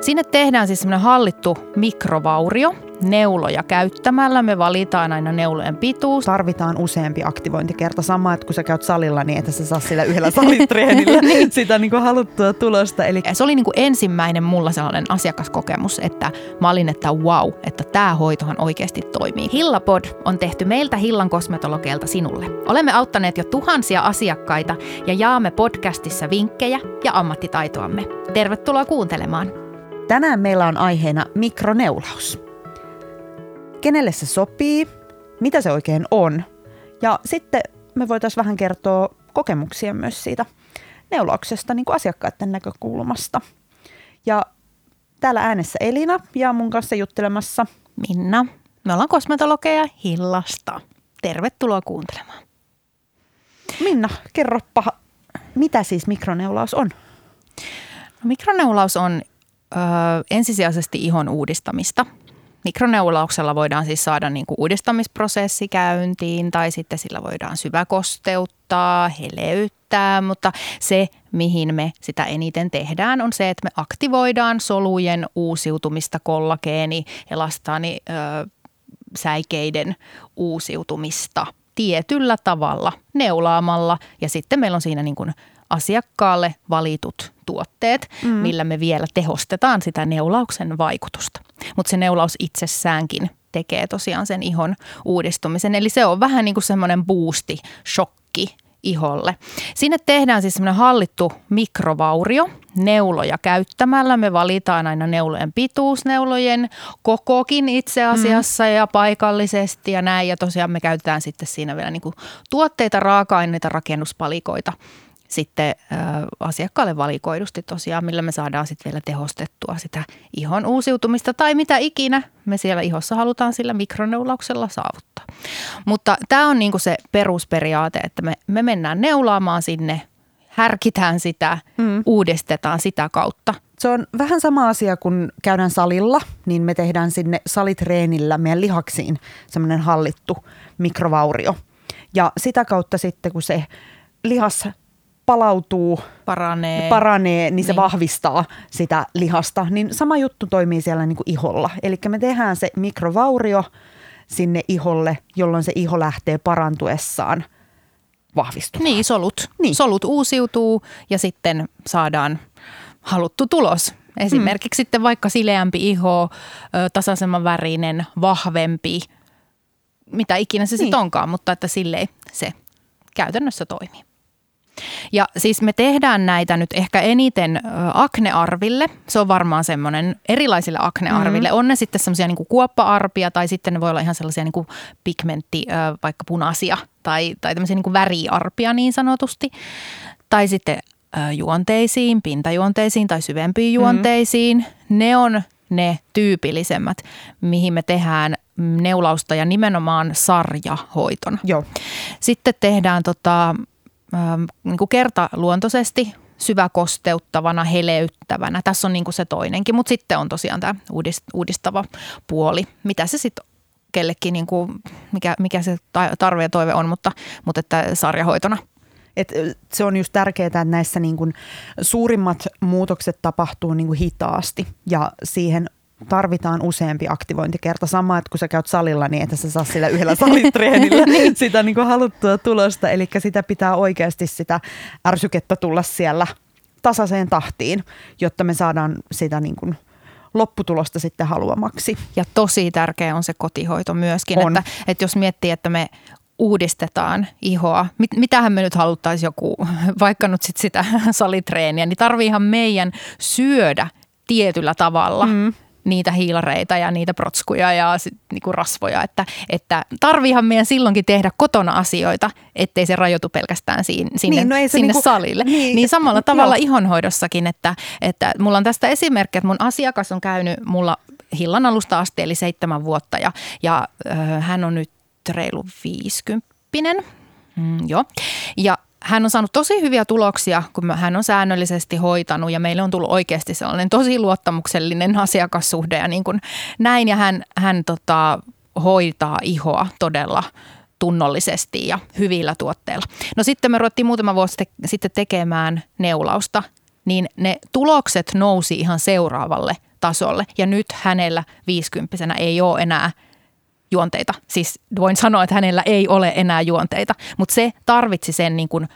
Sinne tehdään siis semmoinen hallittu mikrovaurio neuloja käyttämällä. Me valitaan aina neulojen pituus. Tarvitaan useampi aktivointikerta. Sama, että kun sä käyt salilla, niin että sä saa sillä yhdellä salitreenillä niin. sitä niin kuin haluttua tulosta. Eli... Se oli niin kuin ensimmäinen mulla sellainen asiakaskokemus, että mä olin, että wow, että tämä hoitohan oikeasti toimii. Hillapod on tehty meiltä Hillan kosmetologeilta sinulle. Olemme auttaneet jo tuhansia asiakkaita ja jaamme podcastissa vinkkejä ja ammattitaitoamme. Tervetuloa kuuntelemaan. Tänään meillä on aiheena mikroneulaus kenelle se sopii, mitä se oikein on. Ja sitten me voitaisiin vähän kertoa kokemuksia myös siitä neulauksesta niin kuin asiakkaiden näkökulmasta. Ja täällä äänessä Elina ja mun kanssa juttelemassa Minna. Me ollaan kosmetologeja Hillasta. Tervetuloa kuuntelemaan. Minna, kerropa, mitä siis mikroneulaus on? Mikroneulaus on ö, ensisijaisesti ihon uudistamista – Mikroneulauksella voidaan siis saada niin kuin uudistamisprosessi käyntiin tai sitten sillä voidaan syväkosteuttaa, heleyttää, mutta se, mihin me sitä eniten tehdään, on se, että me aktivoidaan solujen uusiutumista, kollageeni, elastaani, ö, säikeiden uusiutumista tietyllä tavalla neulaamalla. Ja sitten meillä on siinä niin kuin asiakkaalle valitut tuotteet, mm. millä me vielä tehostetaan sitä neulauksen vaikutusta. Mutta se neulaus itsessäänkin tekee tosiaan sen ihon uudistumisen. Eli se on vähän niin kuin semmoinen boosti, shokki iholle. Sinne tehdään siis semmoinen hallittu mikrovaurio neuloja käyttämällä. Me valitaan aina neulojen pituus, neulojen kokokin itse asiassa mm. ja paikallisesti ja näin. Ja tosiaan me käytetään sitten siinä vielä niin kuin tuotteita, raaka-aineita, rakennuspalikoita – sitten ö, asiakkaalle valikoidusti tosiaan, millä me saadaan sitten vielä tehostettua sitä ihon uusiutumista tai mitä ikinä me siellä ihossa halutaan sillä mikroneulauksella saavuttaa. Mutta tämä on niinku se perusperiaate, että me, me mennään neulaamaan sinne, härkitään sitä, mm. uudistetaan sitä kautta. Se on vähän sama asia, kun käydään salilla, niin me tehdään sinne salitreenillä meidän lihaksiin semmoinen hallittu mikrovaurio. Ja sitä kautta sitten, kun se lihas palautuu, paranee, paranee niin se niin. vahvistaa sitä lihasta. Niin sama juttu toimii siellä niin kuin iholla. Eli me tehdään se mikrovaurio sinne iholle, jolloin se iho lähtee parantuessaan vahvistumaan. Niin, solut. Niin. Solut uusiutuu ja sitten saadaan haluttu tulos. Esimerkiksi mm. sitten vaikka sileämpi iho, tasaisemman värinen, vahvempi, mitä ikinä se niin. sitten onkaan, mutta että silleen se käytännössä toimii. Ja siis me tehdään näitä nyt ehkä eniten aknearville. Se on varmaan semmoinen erilaisille aknearville. Mm-hmm. On ne sitten semmoisia niin kuoppa-arpia tai sitten ne voi olla ihan sellaisia niin kuin pigmentti, vaikka punaisia tai, tai tämmöisiä niin kuin väriarpia niin sanotusti. Tai sitten juonteisiin, pintajuonteisiin tai syvempiin juonteisiin. Mm-hmm. Ne on ne tyypillisemmät, mihin me tehdään neulausta ja nimenomaan sarjahoitona. Joo. Sitten tehdään tota, niin kuin kertaluontoisesti syväkosteuttavana, heleyttävänä. Tässä on niin kuin se toinenkin, mutta sitten on tosiaan tämä uudistava puoli. Mitä se sitten kellekin, niin kuin, mikä, mikä se tarve ja toive on, mutta, mutta että sarjahoitona. Et se on just tärkeää, että näissä niin kuin suurimmat muutokset tapahtuu niin kuin hitaasti ja siihen tarvitaan useampi aktivointikerta. Sama, että kun sä käyt salilla, niin että sä saa sillä yhdellä salitreenillä niin. sitä niin kuin haluttua tulosta. Eli sitä pitää oikeasti sitä ärsykettä tulla siellä tasaiseen tahtiin, jotta me saadaan sitä niin kuin lopputulosta sitten haluamaksi. Ja tosi tärkeä on se kotihoito myöskin, on. Että, että jos miettii, että me uudistetaan ihoa. Mit, mitähän me nyt haluttaisiin joku, vaikka nyt sit sitä salitreeniä, niin tarviihan meidän syödä tietyllä tavalla. Mm niitä hiilareita ja niitä protskuja ja sit, niinku rasvoja, että, että tarviihan meidän silloinkin tehdä kotona asioita, ettei se rajoitu pelkästään siinä, sinne, niin, no sinne niinku, salille. Niin, niin samalla tavalla joo. ihonhoidossakin, että, että mulla on tästä esimerkki, että mun asiakas on käynyt mulla hillan alusta asti, eli seitsemän vuotta ja, ja hän on nyt reilu viisikymppinen. Mm, joo. Ja hän on saanut tosi hyviä tuloksia, kun hän on säännöllisesti hoitanut ja meille on tullut oikeasti sellainen tosi luottamuksellinen asiakassuhde ja niin kuin näin. Ja hän, hän tota, hoitaa ihoa todella tunnollisesti ja hyvillä tuotteilla. No sitten me ruvettiin muutama vuosi te- sitten tekemään neulausta niin ne tulokset nousi ihan seuraavalle tasolle. Ja nyt hänellä viisikymppisenä ei ole enää juonteita. Siis voin sanoa, että hänellä ei ole enää juonteita, mutta se tarvitsi sen niin kuin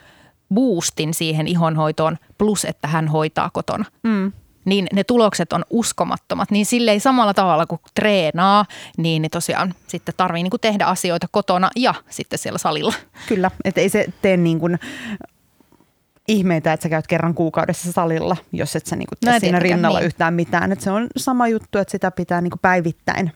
boostin siihen ihonhoitoon, plus että hän hoitaa kotona. Mm niin ne tulokset on uskomattomat. Niin silleen samalla tavalla kuin treenaa, niin, niin tosiaan sitten tarvii niin kuin tehdä asioita kotona ja sitten siellä salilla. Kyllä, että ei se tee niin kuin ihmeitä, että sä käyt kerran kuukaudessa salilla, jos et sä niin kuin tee no, siinä rinnalla niin. yhtään mitään. Että se on sama juttu, että sitä pitää niin kuin päivittäin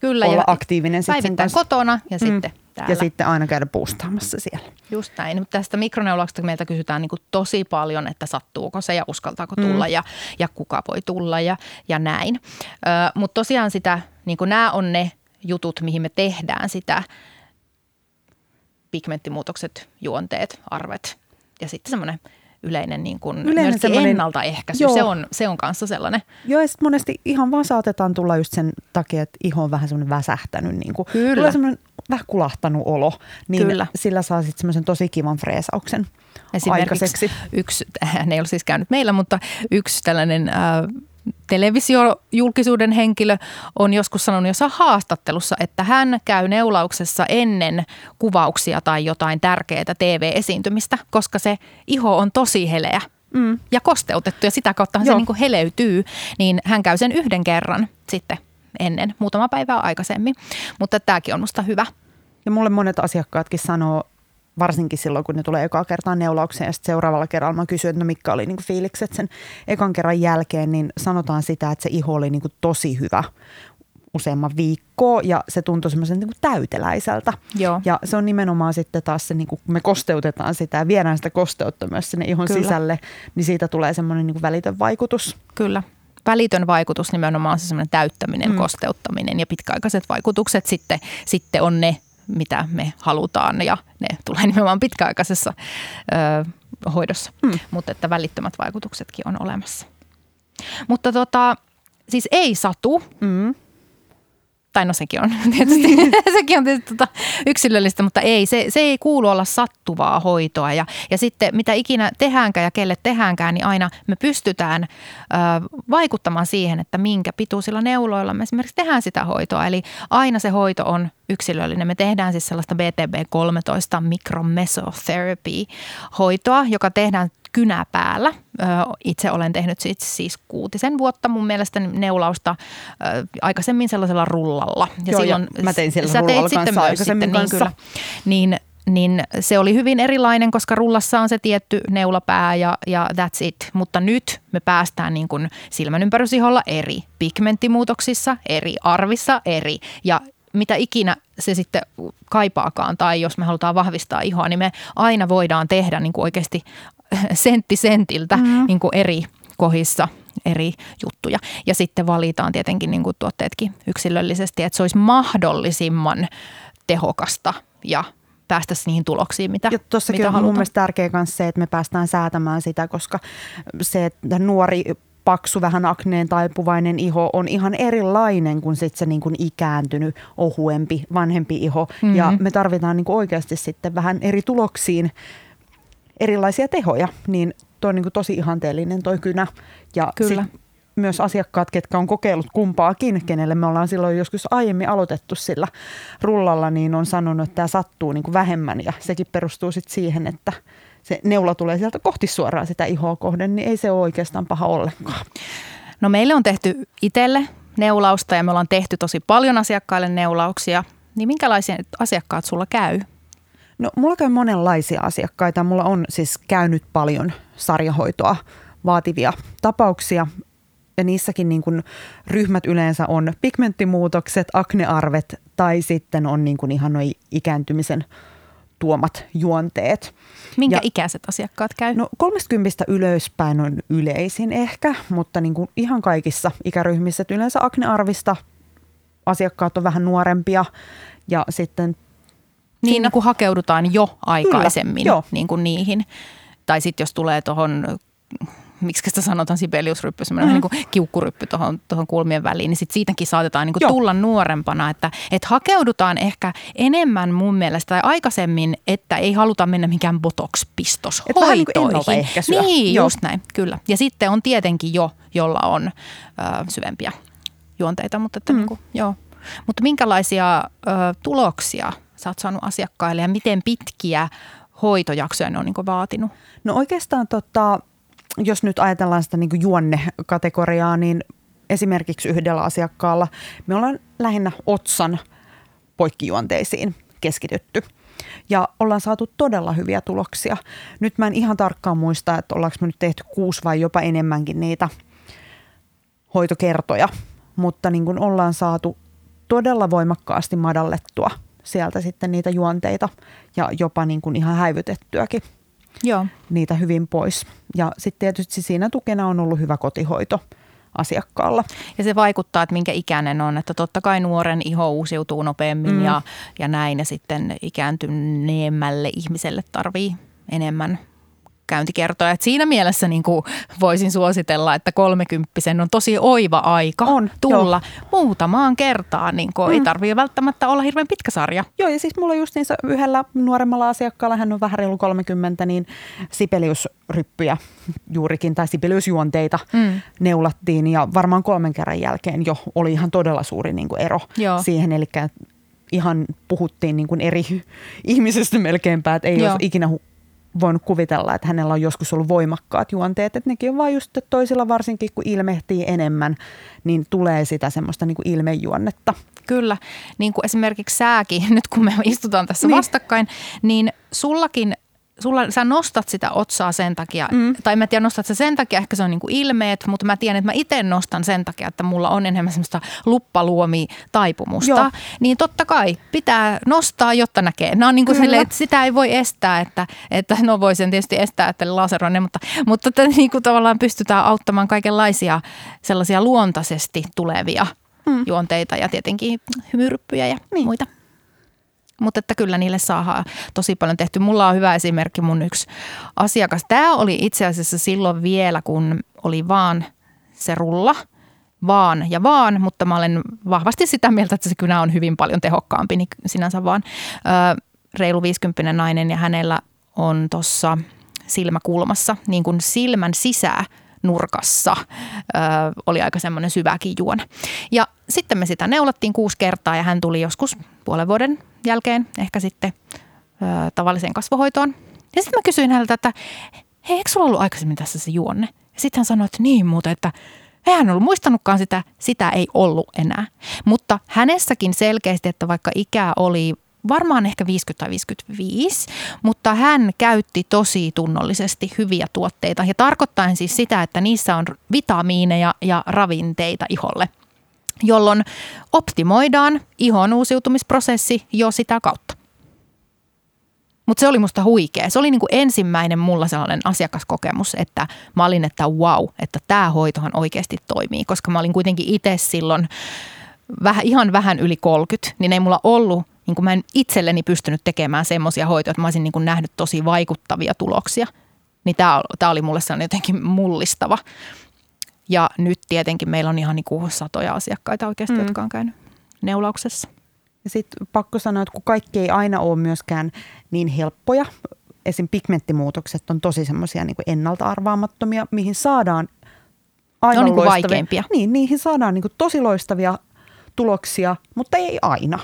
Kyllä, olla ja aktiivinen. Päivittäin kotona ja mm. sitten täällä. Ja sitten aina käydä puustaamassa siellä. Just näin. Mutta tästä mikroneulauksesta meiltä kysytään niin tosi paljon, että sattuuko se ja uskaltaako tulla mm. ja, ja kuka voi tulla ja, ja näin. Mutta tosiaan sitä, niin nämä on ne jutut, mihin me tehdään sitä pigmenttimuutokset, juonteet, arvet ja sitten semmoinen – yleinen niin kuin yleinen ennaltaehkäisy. Joo. Se on, se on kanssa sellainen. Joo, ja monesti ihan vaan saatetaan tulla just sen takia, että iho on vähän semmoinen väsähtänyt. Niin kuin, Kyllä. Tulee semmoinen vähän kulahtanut olo, niin Kyllä. sillä saa sitten semmoisen tosi kivan freesauksen aikaiseksi. Yksi, hän ei ole siis käynyt meillä, mutta yksi tällainen... Äh, televisiojulkisuuden henkilö on joskus sanonut jossain haastattelussa, että hän käy neulauksessa ennen kuvauksia tai jotain tärkeää TV-esiintymistä, koska se iho on tosi heleä mm. ja kosteutettu ja sitä kautta se niin kuin heleytyy, niin hän käy sen yhden kerran sitten ennen, muutama päivää aikaisemmin. Mutta tämäkin on musta hyvä. Ja mulle monet asiakkaatkin sanoo, varsinkin silloin, kun ne tulee ekaa kertaa neulaukseen ja sitten seuraavalla kerralla mä kysyin, että no mikä oli niin fiilikset sen ekan kerran jälkeen, niin sanotaan sitä, että se iho oli niin tosi hyvä useamman viikkoa ja se tuntui semmoisen niin täyteläiseltä. Joo. Ja se on nimenomaan sitten taas se, niin kuin me kosteutetaan sitä ja viedään sitä kosteutta myös sinne ihon Kyllä. sisälle, niin siitä tulee semmoinen niin välitön vaikutus. Kyllä välitön vaikutus nimenomaan on se semmoinen täyttäminen, mm. kosteuttaminen ja pitkäaikaiset vaikutukset sitten, sitten on ne, mitä me halutaan ja ne tulee nimenomaan pitkäaikaisessa ö, hoidossa, mm. mutta että välittömät vaikutuksetkin on olemassa. Mutta tota, siis ei satu. Mm tai no sekin on tietysti, sekin on tietysti tota yksilöllistä, mutta ei, se, se ei kuulu olla sattuvaa hoitoa. Ja, ja sitten mitä ikinä tehäänkään ja kelle tehäänkään, niin aina me pystytään ö, vaikuttamaan siihen, että minkä pituisilla neuloilla me esimerkiksi tehdään sitä hoitoa. Eli aina se hoito on yksilöllinen. Me tehdään siis sellaista BTB13 mikromesotherapy hoitoa, joka tehdään kynä päällä. Itse olen tehnyt siis, siis kuutisen vuotta mun mielestä neulausta aikaisemmin sellaisella rullalla. Ja Joo, silloin, ja mä tein sillä sä rullalla kanssa sitten aikaisemmin sitten, niin kanssa. Niin, kyllä, niin, niin se oli hyvin erilainen, koska rullassa on se tietty neulapää ja, ja that's it. Mutta nyt me päästään niin kuin silmänympärysiholla eri, pigmenttimuutoksissa eri, arvissa eri ja mitä ikinä se sitten kaipaakaan tai jos me halutaan vahvistaa ihoa, niin me aina voidaan tehdä niin kuin oikeasti sentti sentiltä mm. niin kuin eri kohissa eri juttuja. Ja sitten valitaan tietenkin niin kuin tuotteetkin yksilöllisesti, että se olisi mahdollisimman tehokasta ja päästä niihin tuloksiin, mitä, ja tuossakin mitä on halutaan. mun mielestä tärkeä myös se, että me päästään säätämään sitä, koska se, että nuori paksu, vähän akneen taipuvainen iho on ihan erilainen kuin sit se niin kuin ikääntynyt, ohuempi, vanhempi iho. Mm-hmm. Ja me tarvitaan niin kuin oikeasti sitten vähän eri tuloksiin erilaisia tehoja, niin tuo on niin kuin tosi ihanteellinen toi kynä. Ja Kyllä. Sit myös asiakkaat, ketkä on kokeillut kumpaakin, kenelle me ollaan silloin joskus aiemmin aloitettu sillä rullalla, niin on sanonut, että tämä sattuu niin kuin vähemmän ja sekin perustuu sitten siihen, että se neula tulee sieltä kohti suoraan sitä ihoa kohden, niin ei se ole oikeastaan paha ollenkaan. No meille on tehty itselle neulausta ja me ollaan tehty tosi paljon asiakkaille neulauksia. Niin minkälaisia asiakkaat sulla käy? No mulla käy monenlaisia asiakkaita. Mulla on siis käynyt paljon sarjahoitoa vaativia tapauksia. Ja niissäkin niin kuin ryhmät yleensä on pigmenttimuutokset, aknearvet tai sitten on niin kuin ihan noin ikääntymisen tuomat juonteet. Minkä ja, ikäiset asiakkaat käy? No 30 ylöspäin on yleisin ehkä, mutta niin kuin ihan kaikissa ikäryhmissä. Että yleensä aknearvista asiakkaat on vähän nuorempia ja sitten niin, siinä... kun hakeudutaan jo aikaisemmin Kyllä, niin kuin niihin. Tai sitten jos tulee tuohon miksi sitä sanotaan sibeliusryppy, semmoinen mm. niin kiukkuryppy tuohon, tuohon kulmien väliin, niin sit siitäkin saatetaan niin kuin tulla nuorempana, että, että hakeudutaan ehkä enemmän mun mielestä tai aikaisemmin, että ei haluta mennä mikään botox-pistoshoitoihin. Niin, niin Joo. just näin, kyllä. Ja sitten on tietenkin jo, jolla on ö, syvempiä juonteita, mutta että mm. niin kuin, joo. Mutta minkälaisia ö, tuloksia sä oot saanut asiakkaille ja miten pitkiä hoitojaksoja ne on niin vaatinut? No oikeastaan tota, jos nyt ajatellaan sitä niin juonne-kategoriaa, niin esimerkiksi yhdellä asiakkaalla me ollaan lähinnä otsan poikkijuonteisiin keskitytty. Ja ollaan saatu todella hyviä tuloksia. Nyt mä en ihan tarkkaan muista, että ollaanko me nyt tehty kuusi vai jopa enemmänkin niitä hoitokertoja. Mutta niin kuin ollaan saatu todella voimakkaasti madallettua sieltä sitten niitä juonteita ja jopa niin kuin ihan häivytettyäkin Joo. niitä hyvin pois. Ja sitten tietysti siinä tukena on ollut hyvä kotihoito asiakkaalla. Ja se vaikuttaa, että minkä ikäinen on, että totta kai nuoren iho uusiutuu nopeammin mm. ja, ja näin ja sitten ikääntyneemmälle ihmiselle tarvii enemmän käyntikertoja. Et siinä mielessä niin kuin voisin suositella, että kolmekymppisen on tosi oiva aika on, tulla joo. muutamaan kertaan. Niin kuin mm. Ei tarvitse välttämättä olla hirveän pitkä sarja. Joo, ja siis mulla just niin yhdellä nuoremmalla asiakkaalla, hän on vähän reilu 30, niin sipeliusryppyjä juurikin tai sipeliusjuonteita mm. neulattiin. Ja varmaan kolmen kerran jälkeen jo oli ihan todella suuri niin kuin ero joo. siihen. Eli ihan puhuttiin niin kuin eri ihmisestä melkeinpä, että ei Joo. olisi ikinä voinut kuvitella, että hänellä on joskus ollut voimakkaat juonteet. Että nekin on vaan just, että toisilla varsinkin kun ilmehtii enemmän, niin tulee sitä semmoista niin kuin ilmejuonnetta. Kyllä, niin kuin esimerkiksi sääkin, nyt kun me istutaan tässä niin. vastakkain, niin sullakin – sulla, sä nostat sitä otsaa sen takia, mm. tai mä tiedän, nostat sä sen takia, ehkä se on niinku ilmeet, mutta mä tiedän, että mä itse nostan sen takia, että mulla on enemmän semmoista luppaluomi-taipumusta. Joo. Niin totta kai pitää nostaa, jotta näkee. On niinku silleen, että sitä ei voi estää, että, että no voi sen tietysti estää, että laseroinnin, mutta, mutta että niinku tavallaan pystytään auttamaan kaikenlaisia sellaisia luontaisesti tulevia mm. juonteita ja tietenkin hymyryppyjä ja niin. muita. Mutta että kyllä niille saa tosi paljon tehty. Mulla on hyvä esimerkki mun yksi asiakas. Tämä oli itse asiassa silloin vielä, kun oli vaan se rulla, vaan ja vaan, mutta mä olen vahvasti sitä mieltä, että se kyllä on hyvin paljon tehokkaampi, niin sinänsä vaan. Ö, reilu 50 nainen ja hänellä on tuossa silmäkulmassa, niin kuin silmän sisää nurkassa ö, oli aika semmoinen syväkin juone. Ja sitten me sitä neulattiin kuusi kertaa ja hän tuli joskus puolen vuoden jälkeen ehkä sitten ö, tavalliseen kasvohoitoon. Ja sitten mä kysyin häneltä, että hei, eikö sulla ollut aikaisemmin tässä se juonne? Ja sitten hän sanoi, että niin muuten, että hän ollut muistanutkaan sitä, sitä ei ollut enää. Mutta hänessäkin selkeästi, että vaikka ikää oli varmaan ehkä 50 tai 55, mutta hän käytti tosi tunnollisesti hyviä tuotteita ja tarkoittaen siis sitä, että niissä on vitamiineja ja ravinteita iholle, jolloin optimoidaan ihon uusiutumisprosessi jo sitä kautta. Mutta se oli musta huikea. Se oli niinku ensimmäinen mulla sellainen asiakaskokemus, että mä olin, että wow, että tämä hoitohan oikeasti toimii, koska mä olin kuitenkin itse silloin vähän, ihan vähän yli 30, niin ei mulla ollut niin kuin mä en itselleni pystynyt tekemään semmoisia hoitoja, että mä olisin niin kuin nähnyt tosi vaikuttavia tuloksia. Niin tämä, tämä oli mulle sellainen jotenkin mullistava. Ja nyt tietenkin meillä on ihan niin kuin satoja asiakkaita oikeasti, mm. jotka on käynyt neulauksessa. Ja sitten pakko sanoa, että kun kaikki ei aina ole myöskään niin helppoja, esim. pigmenttimuutokset on tosi semmoisia niin ennalta arvaamattomia, mihin saadaan aivan ne on niin vaikeimpia. Niin, niihin saadaan niin tosi loistavia tuloksia, mutta ei aina.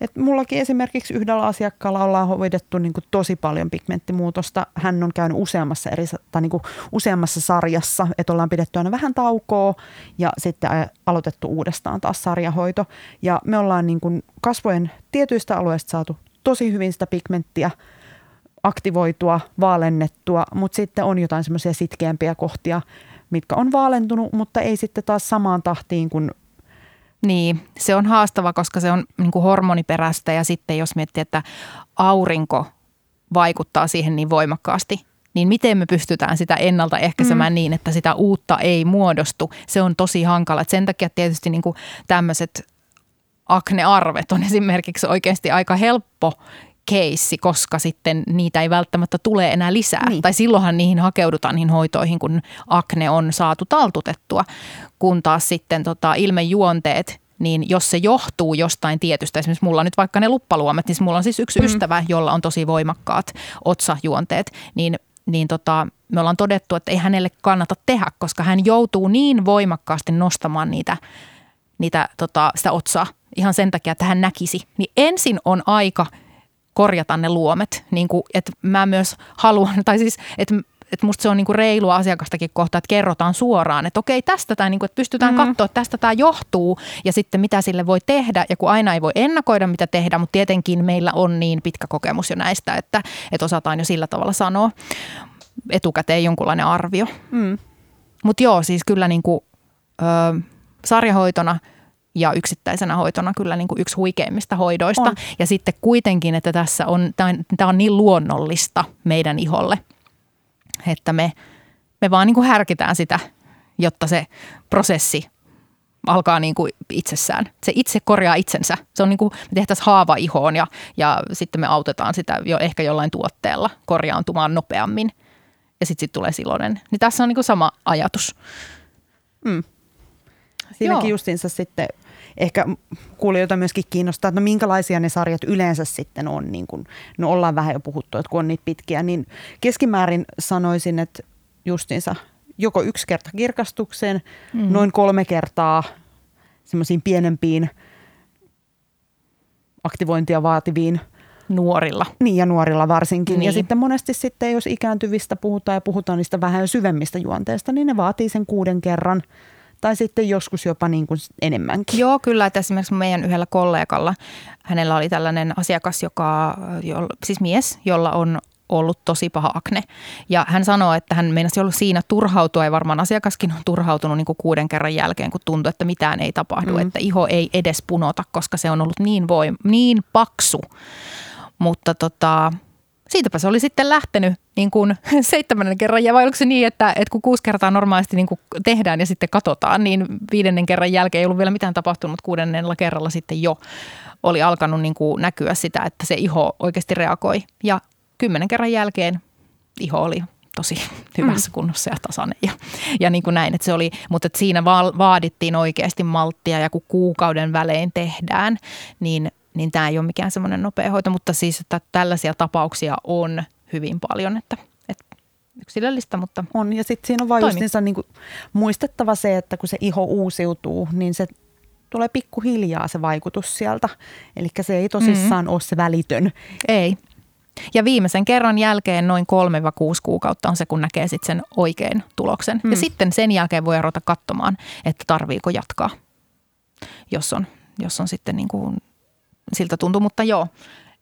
Et mullakin esimerkiksi yhdellä asiakkaalla ollaan hoidettu niin kuin tosi paljon pigmenttimuutosta. Hän on käynyt useammassa, eri, tai niin kuin useammassa sarjassa, että ollaan pidetty aina vähän taukoa ja sitten aloitettu uudestaan taas sarjahoito. Ja me ollaan niin kuin kasvojen tietyistä alueista saatu tosi hyvin sitä pigmenttiä aktivoitua, vaalennettua, mutta sitten on jotain semmoisia sitkeämpiä kohtia, mitkä on vaalentunut, mutta ei sitten taas samaan tahtiin kuin niin, se on haastava, koska se on niin kuin hormoniperäistä ja sitten jos miettii, että aurinko vaikuttaa siihen niin voimakkaasti, niin miten me pystytään sitä ennaltaehkäisemään mm. niin, että sitä uutta ei muodostu. Se on tosi hankala. Et sen takia tietysti niin kuin tämmöiset aknearvet on esimerkiksi oikeasti aika helppo keissi, koska sitten niitä ei välttämättä tule enää lisää. Niin. Tai silloinhan niihin hakeudutaan niihin hoitoihin, kun akne on saatu taltutettua, kun taas sitten tota, ilmejuonteet, niin jos se johtuu jostain tietystä, esimerkiksi mulla on nyt vaikka ne luppaluomet, niin mulla on siis yksi mm. ystävä, jolla on tosi voimakkaat otsajuonteet, niin niin tota, me ollaan todettu, että ei hänelle kannata tehdä, koska hän joutuu niin voimakkaasti nostamaan niitä, niitä tota, sitä otsaa ihan sen takia, että hän näkisi. Niin ensin on aika korjata ne luomet, niin kuin, että mä myös haluan, tai siis, että että musta se on niinku reilua asiakastakin kohtaa, että kerrotaan suoraan, että okei tästä tämä, niinku, että pystytään mm. katsoa, että tästä tämä johtuu ja sitten mitä sille voi tehdä. Ja kun aina ei voi ennakoida mitä tehdä, mutta tietenkin meillä on niin pitkä kokemus jo näistä, että, että osataan jo sillä tavalla sanoa etukäteen jonkunlainen arvio. Mm. Mutta joo, siis kyllä niinku, ö, sarjahoitona ja yksittäisenä hoitona kyllä niin kuin yksi huikeimmista hoidoista. On. Ja sitten kuitenkin, että tässä on, tämä on niin luonnollista meidän iholle – että me, me vaan niin kuin härkitään sitä, jotta se prosessi alkaa niin kuin itsessään. Se itse korjaa itsensä. Se on niin kuin me tehtäisiin haava ihoon ja, ja sitten me autetaan sitä jo ehkä jollain tuotteella korjaantumaan nopeammin. Ja sitten sit tulee silloinen. Niin tässä on niin kuin sama ajatus. Mm. Siinäkin Joo. justiinsa sitten ehkä kuulijoita myöskin kiinnostaa, että no minkälaisia ne sarjat yleensä sitten on. Niin kun, no ollaan vähän jo puhuttu, että kun on niitä pitkiä, niin keskimäärin sanoisin, että justiinsa joko yksi kerta kirkastukseen, mm. noin kolme kertaa semmoisiin pienempiin aktivointia vaativiin nuorilla. Niin ja nuorilla varsinkin. Niin. Ja sitten monesti sitten, jos ikääntyvistä puhutaan ja puhutaan niistä vähän syvemmistä juonteista, niin ne vaatii sen kuuden kerran – tai sitten joskus jopa niin kuin enemmänkin. Joo, kyllä. Että esimerkiksi meidän yhdellä kollegalla, hänellä oli tällainen asiakas, joka, siis mies, jolla on ollut tosi paha akne. Ja hän sanoi, että hän meinasi olla siinä turhautua ja varmaan asiakaskin on turhautunut niin kuin kuuden kerran jälkeen, kun tuntui, että mitään ei tapahdu, mm. että iho ei edes punota, koska se on ollut niin, voim- niin paksu. Mutta tota, siitäpä se oli sitten lähtenyt niin kuin seitsemännen kerran. Ja vai oliko se niin, että, että kun kuusi kertaa normaalisti niin kuin tehdään ja sitten katsotaan, niin viidennen kerran jälkeen ei ollut vielä mitään tapahtunut, mutta kuudennella kerralla sitten jo oli alkanut niin kuin näkyä sitä, että se iho oikeasti reagoi. Ja kymmenen kerran jälkeen iho oli tosi hyvässä mm. kunnossa ja tasainen ja, ja niin kuin näin. Että se oli, mutta että siinä vaadittiin oikeasti malttia ja kun kuukauden välein tehdään, niin niin tämä ei ole mikään semmoinen nopea hoito, mutta siis, että tällaisia tapauksia on hyvin paljon, että, että yksilöllistä, mutta On, ja sitten siinä on vain justiinsa niin kuin muistettava se, että kun se iho uusiutuu, niin se tulee pikkuhiljaa se vaikutus sieltä. Eli se ei tosissaan mm-hmm. ole se välitön. Ei. Ja viimeisen kerran jälkeen noin 3-6 kuukautta on se, kun näkee sitten sen oikein tuloksen. Mm. Ja sitten sen jälkeen voi ruveta katsomaan, että tarviiko jatkaa, jos on, jos on sitten niin kuin siltä tuntuu, mutta joo,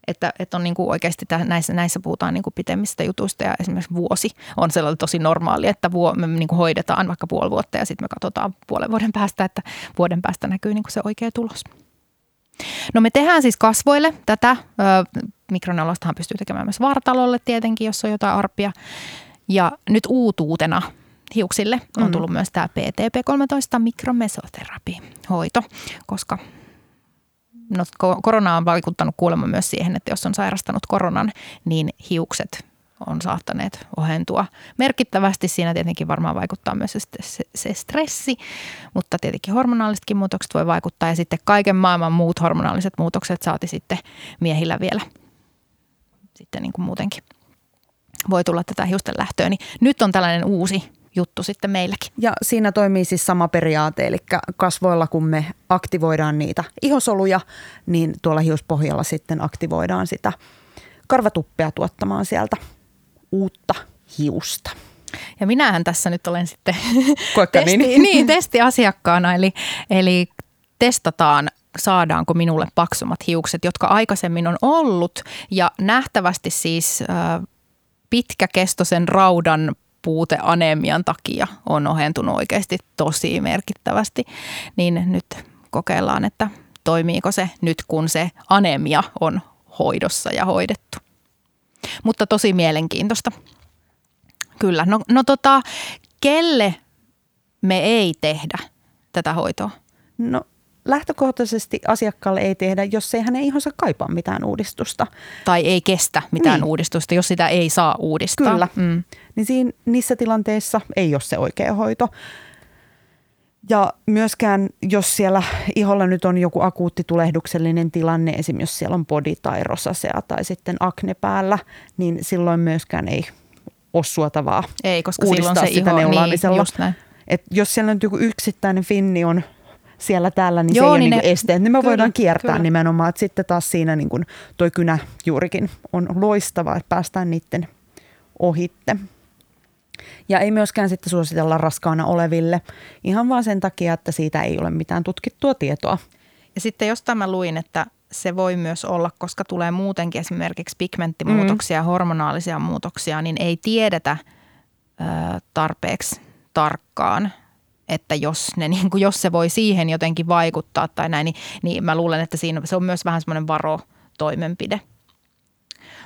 että, että on niin kuin oikeasti täh, näissä, näissä puhutaan niin kuin pitemmistä jutuista ja esimerkiksi vuosi on sellainen tosi normaali, että vuo, me niin kuin hoidetaan vaikka puoli vuotta ja sitten me katsotaan puolen vuoden päästä, että vuoden päästä näkyy niin kuin se oikea tulos. No me tehdään siis kasvoille tätä. Mikroneulastahan pystyy tekemään myös vartalolle tietenkin, jos on jotain arpia. Ja nyt uutuutena hiuksille on mm. tullut mm. myös tämä PTP13 mikromesoterapi hoito, koska no, korona on vaikuttanut kuulemma myös siihen, että jos on sairastanut koronan, niin hiukset on saattaneet ohentua merkittävästi. Siinä tietenkin varmaan vaikuttaa myös se, se, stressi, mutta tietenkin hormonaalisetkin muutokset voi vaikuttaa ja sitten kaiken maailman muut hormonaaliset muutokset saati sitten miehillä vielä sitten niin kuin muutenkin voi tulla tätä hiusten lähtöä. Niin nyt on tällainen uusi juttu sitten meilläkin. Ja siinä toimii siis sama periaate, eli kasvoilla kun me aktivoidaan niitä ihosoluja, niin tuolla hiuspohjalla sitten aktivoidaan sitä karvatuppea tuottamaan sieltä uutta hiusta. Ja minähän tässä nyt olen sitten testi, niin. niin, testiasiakkaana, eli, eli testataan saadaanko minulle paksummat hiukset, jotka aikaisemmin on ollut ja nähtävästi siis äh, pitkäkestoisen raudan puute anemian takia on ohentunut oikeasti tosi merkittävästi, niin nyt kokeillaan, että toimiiko se nyt, kun se anemia on hoidossa ja hoidettu. Mutta tosi mielenkiintoista. Kyllä. No, no tota, kelle me ei tehdä tätä hoitoa? No lähtökohtaisesti asiakkaalle ei tehdä, jos ei hänen ihonsa kaipaa mitään uudistusta. Tai ei kestä mitään niin. uudistusta, jos sitä ei saa uudistaa. Kyllä. Mm. Niin siinä, niissä tilanteissa ei ole se oikea hoito. Ja myöskään, jos siellä iholla nyt on joku akuutti tulehduksellinen tilanne, esimerkiksi jos siellä on body tai rosasea tai sitten akne päällä, niin silloin myöskään ei ole suotavaa Ei, koska silloin se sitä iho, neulaamisella. niin, just näin. Et jos siellä on joku yksittäinen finni on siellä täällä, niin Joo, se ei niin ole niin ne- esteet. Niin me kyllä, voidaan kiertää kyllä. nimenomaan. Et sitten taas siinä niin kuin toi kynä juurikin on loistava, että päästään niiden ohitte. Ja ei myöskään sitten suositella raskaana oleville ihan vaan sen takia, että siitä ei ole mitään tutkittua tietoa. Ja sitten jostain mä luin, että se voi myös olla, koska tulee muutenkin esimerkiksi pigmenttimuutoksia, mm. hormonaalisia muutoksia, niin ei tiedetä ö, tarpeeksi tarkkaan, että jos, ne, niin kuin, jos se voi siihen jotenkin vaikuttaa tai näin, niin, niin mä luulen, että siinä se on myös vähän semmoinen varotoimenpide.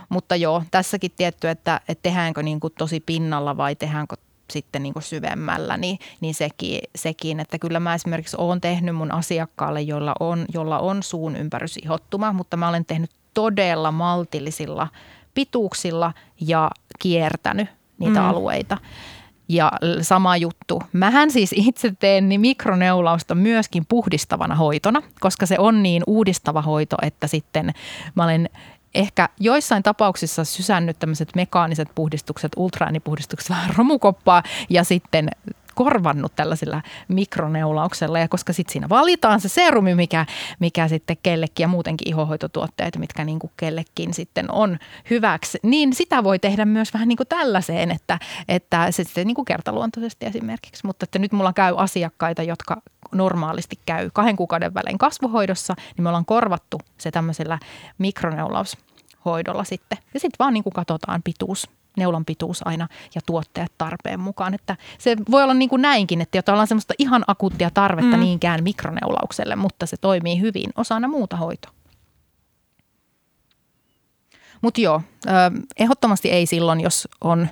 Mutta joo, tässäkin tietty, että, että tehdäänkö niin kuin tosi pinnalla vai tehdäänkö sitten niin kuin syvemmällä, niin, niin sekin, sekin, että kyllä mä esimerkiksi olen tehnyt mun asiakkaalle, jolla on, jolla on suun ympärysihottuma, mutta mä olen tehnyt todella maltillisilla pituuksilla ja kiertänyt niitä mm. alueita. Ja sama juttu. Mähän siis itse teen niin mikroneulausta myöskin puhdistavana hoitona, koska se on niin uudistava hoito, että sitten mä olen ehkä joissain tapauksissa sysännyt tämmöiset mekaaniset puhdistukset, ultraäänipuhdistukset vähän romukoppaa ja sitten korvannut tällaisella mikroneulauksella. Ja koska sitten siinä valitaan se serumi, mikä, mikä sitten kellekin ja muutenkin ihohoitotuotteet, mitkä niin kuin kellekin sitten on hyväksi, niin sitä voi tehdä myös vähän niin kuin tällaiseen, että, että se sitten niin kuin kertaluontoisesti esimerkiksi. Mutta että nyt mulla käy asiakkaita, jotka normaalisti käy kahden kuukauden välein kasvuhoidossa, niin me ollaan korvattu se tämmöisellä mikroneulaushoidolla sitten. Ja sitten vaan niin kuin katsotaan pituus, neulan pituus aina ja tuotteet tarpeen mukaan. Että se voi olla niin kuin näinkin, että jotta ollaan semmoista ihan akuuttia tarvetta mm. niinkään mikroneulaukselle, mutta se toimii hyvin osana muuta hoitoa. Mutta joo, ehdottomasti ei silloin, jos on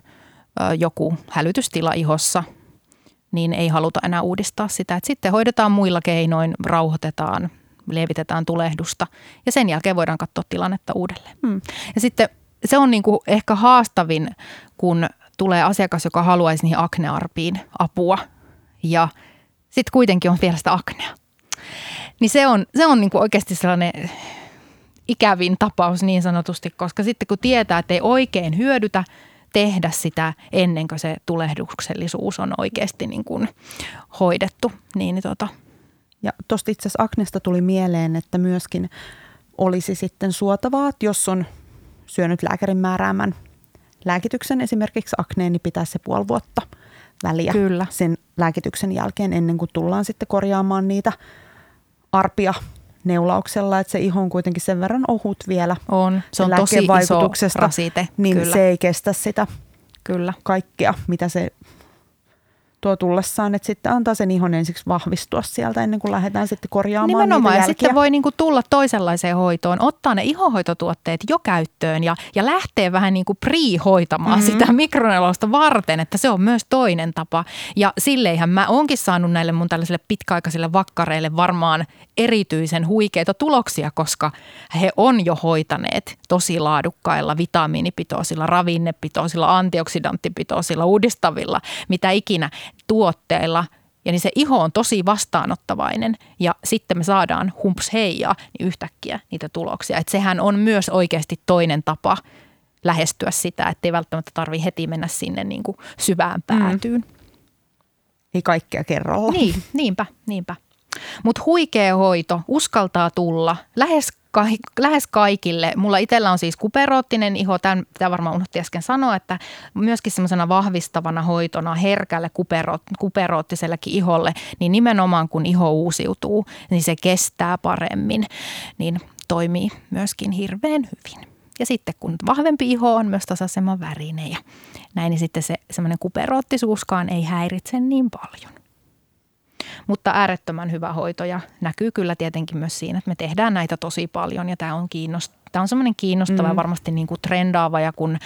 joku hälytystila ihossa, niin ei haluta enää uudistaa sitä. Et sitten hoidetaan muilla keinoin, rauhoitetaan, lievitetään tulehdusta ja sen jälkeen voidaan katsoa tilannetta uudelleen. Hmm. Ja sitten se on niinku ehkä haastavin, kun tulee asiakas, joka haluaisi niihin aknearpiin apua ja sitten kuitenkin on vielä sitä aknea. Niin se on, se on niinku oikeasti sellainen ikävin tapaus niin sanotusti, koska sitten kun tietää, että ei oikein hyödytä tehdä sitä ennen kuin se tulehduksellisuus on oikeasti niin kuin hoidettu, niin tota, Ja tuosta itse asiassa Agnesta tuli mieleen, että myöskin olisi sitten suotavaa, että jos on syönyt lääkärin määräämän lääkityksen esimerkiksi akneen, niin pitää se puoli vuotta väliä Kyllä. sen lääkityksen jälkeen ennen kuin tullaan sitten korjaamaan niitä arpia neulauksella, että se iho on kuitenkin sen verran ohut vielä on, se on tosi iso rasite. niin kyllä, se ei kestä sitä kyllä. kaikkea, mitä se tullessaan, että sitten antaa sen ihon ensiksi vahvistua sieltä ennen kuin lähdetään sitten korjaamaan Nimenomaan, niitä ja sitten voi niinku tulla toisenlaiseen hoitoon, ottaa ne ihohoitotuotteet jo käyttöön ja, ja lähteä vähän niin kuin pre-hoitamaan mm-hmm. sitä mikroneulausta varten, että se on myös toinen tapa. Ja silleinhän mä oonkin saanut näille mun tällaisille pitkäaikaisille vakkareille varmaan erityisen huikeita tuloksia, koska he on jo hoitaneet tosi laadukkailla vitamiinipitoisilla, ravinnepitoisilla, antioksidanttipitoisilla, uudistavilla, mitä ikinä tuotteilla – ja niin se iho on tosi vastaanottavainen ja sitten me saadaan humps heijaa niin yhtäkkiä niitä tuloksia. Että sehän on myös oikeasti toinen tapa lähestyä sitä, ettei välttämättä tarvi heti mennä sinne niin kuin syvään päätyyn. Mm. Ei kaikkea kerralla. Niin, niinpä, niinpä. Mutta huikea hoito, uskaltaa tulla lähes, ka- lähes kaikille. Mulla itsellä on siis kuperoottinen iho, tämän, tämä varmaan unohti äsken sanoa, että myöskin semmoisena vahvistavana hoitona herkälle kuperoot, kuperoottisellekin iholle, niin nimenomaan kun iho uusiutuu, niin se kestää paremmin, niin toimii myöskin hirveän hyvin. Ja sitten kun vahvempi iho on myös tasaisemman värinen ja näin, niin sitten se semmoinen kuperoottisuuskaan ei häiritse niin paljon. Mutta äärettömän hyvä hoito ja näkyy kyllä tietenkin myös siinä, että me tehdään näitä tosi paljon ja tämä on kiinnost- Tämä on semmoinen kiinnostava mm. ja varmasti niin kuin trendaava ja kun,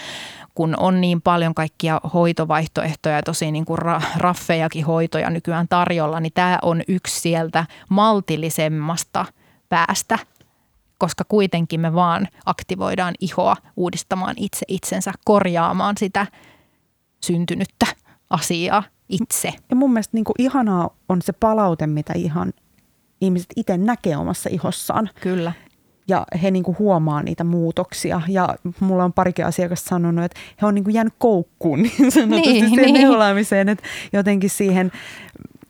kun on niin paljon kaikkia hoitovaihtoehtoja ja tosi niin kuin raffejakin hoitoja nykyään tarjolla, niin tämä on yksi sieltä maltillisemmasta päästä koska kuitenkin me vaan aktivoidaan ihoa uudistamaan itse itsensä, korjaamaan sitä syntynyttä asiaa itse. Ja mun mielestä niin kuin ihanaa on se palaute, mitä ihan ihmiset itse näkee omassa ihossaan. Kyllä. Ja he niin kuin huomaa niitä muutoksia. Ja mulla on parikin asiakasta sanonut, että he on niin kuin jäänyt koukkuun niin sanotusti niin, siihen niin. neulaamiseen, että jotenkin siihen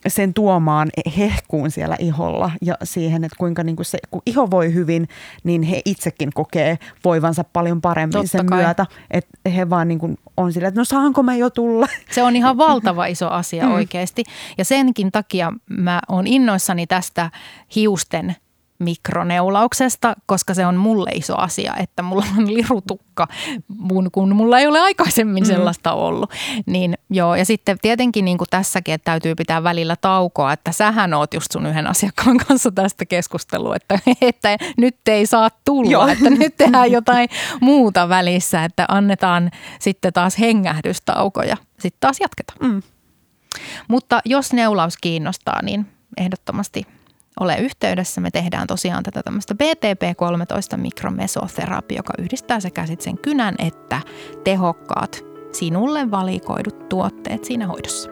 sen tuomaan hehkuun siellä iholla ja siihen, että kuinka niin kuin se, kun iho voi hyvin, niin he itsekin kokee voivansa paljon paremmin Totta sen kai. myötä. Että he vaan niin kuin on sillä, että no saanko mä jo tulla. Se on ihan valtava iso asia mm. oikeasti. Ja senkin takia mä oon innoissani tästä hiusten – mikroneulauksesta, koska se on mulle iso asia, että mulla on lirutukka, kun mulla ei ole aikaisemmin mm. sellaista ollut. Niin joo, ja sitten tietenkin niin kuin tässäkin, että täytyy pitää välillä taukoa, että sähän oot just sun yhden asiakkaan kanssa tästä keskustelua, että, että nyt ei saa tulla, joo. että nyt tehdään jotain muuta välissä, että annetaan sitten taas hengähdystaukoja, sitten taas jatketaan. Mm. Mutta jos neulaus kiinnostaa, niin ehdottomasti – ole yhteydessä. Me tehdään tosiaan tätä tämmöistä BTP-13 mikromesoterapia, joka yhdistää sekä sitten sen kynän että tehokkaat sinulle valikoidut tuotteet siinä hoidossa.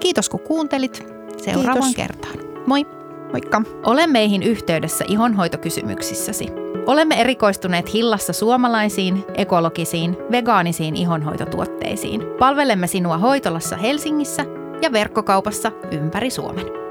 Kiitos kun kuuntelit. Seuraavan Kiitos. kertaan. Moi! Moikka! Ole meihin yhteydessä ihonhoitokysymyksissäsi. Olemme erikoistuneet Hillassa suomalaisiin, ekologisiin, vegaanisiin ihonhoitotuotteisiin. Palvelemme sinua hoitolassa Helsingissä ja verkkokaupassa ympäri Suomen.